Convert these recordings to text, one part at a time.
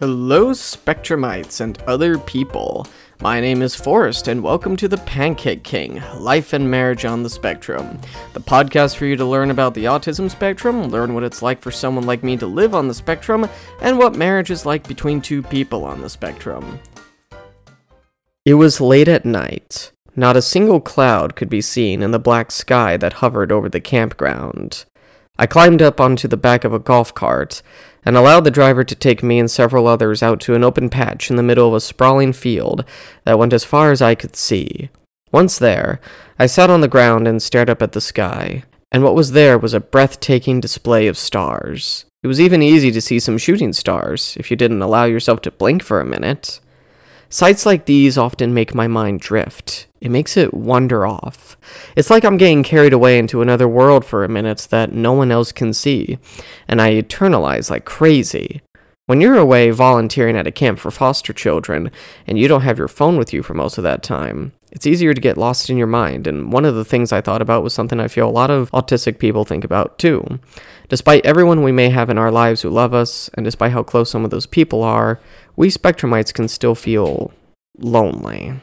Hello, Spectrumites and other people. My name is Forrest, and welcome to the Pancake King Life and Marriage on the Spectrum, the podcast for you to learn about the autism spectrum, learn what it's like for someone like me to live on the spectrum, and what marriage is like between two people on the spectrum. It was late at night. Not a single cloud could be seen in the black sky that hovered over the campground. I climbed up onto the back of a golf cart and allowed the driver to take me and several others out to an open patch in the middle of a sprawling field that went as far as I could see. Once there, I sat on the ground and stared up at the sky, and what was there was a breathtaking display of stars. It was even easy to see some shooting stars if you didn't allow yourself to blink for a minute. Sights like these often make my mind drift. It makes it wander off. It's like I'm getting carried away into another world for a minute that no one else can see, and I eternalize like crazy. When you're away volunteering at a camp for foster children, and you don't have your phone with you for most of that time, it's easier to get lost in your mind, and one of the things I thought about was something I feel a lot of autistic people think about too. Despite everyone we may have in our lives who love us, and despite how close some of those people are, we Spectrumites can still feel lonely.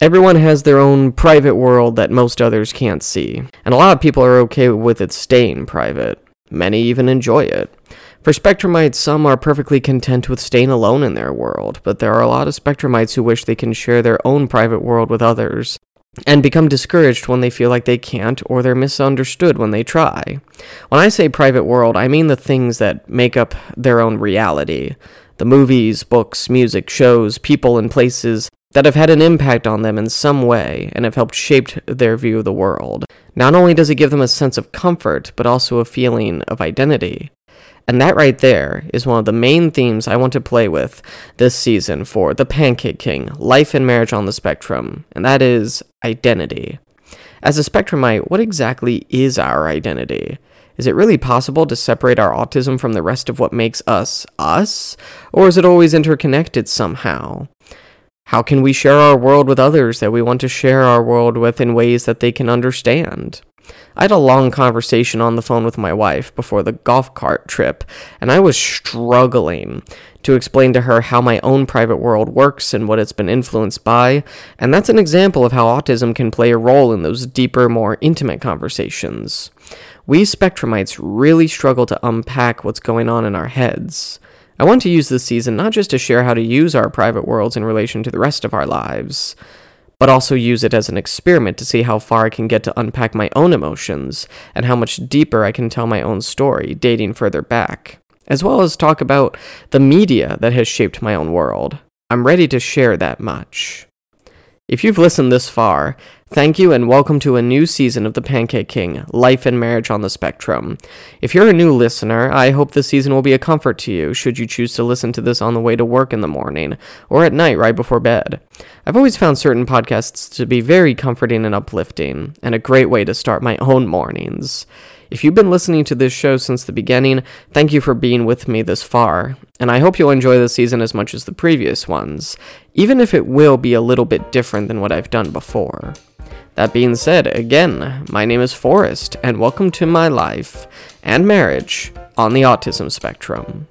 Everyone has their own private world that most others can't see, and a lot of people are okay with it staying private. Many even enjoy it. For Spectrumites, some are perfectly content with staying alone in their world, but there are a lot of Spectrumites who wish they can share their own private world with others, and become discouraged when they feel like they can't or they're misunderstood when they try. When I say private world, I mean the things that make up their own reality the movies, books, music, shows, people, and places that have had an impact on them in some way and have helped shape their view of the world. Not only does it give them a sense of comfort, but also a feeling of identity. And that right there is one of the main themes I want to play with this season for The Pancake King Life and Marriage on the Spectrum, and that is identity. As a Spectrumite, what exactly is our identity? Is it really possible to separate our autism from the rest of what makes us us? Or is it always interconnected somehow? How can we share our world with others that we want to share our world with in ways that they can understand? I had a long conversation on the phone with my wife before the golf cart trip, and I was struggling to explain to her how my own private world works and what it's been influenced by, and that's an example of how autism can play a role in those deeper, more intimate conversations. We Spectrumites really struggle to unpack what's going on in our heads. I want to use this season not just to share how to use our private worlds in relation to the rest of our lives, but also use it as an experiment to see how far I can get to unpack my own emotions and how much deeper I can tell my own story, dating further back, as well as talk about the media that has shaped my own world. I'm ready to share that much. If you've listened this far, thank you and welcome to a new season of The Pancake King Life and Marriage on the Spectrum. If you're a new listener, I hope this season will be a comfort to you should you choose to listen to this on the way to work in the morning or at night right before bed. I've always found certain podcasts to be very comforting and uplifting, and a great way to start my own mornings. If you've been listening to this show since the beginning, thank you for being with me this far, and I hope you'll enjoy this season as much as the previous ones, even if it will be a little bit different than what I've done before. That being said, again, my name is Forrest, and welcome to my life and marriage on the autism spectrum.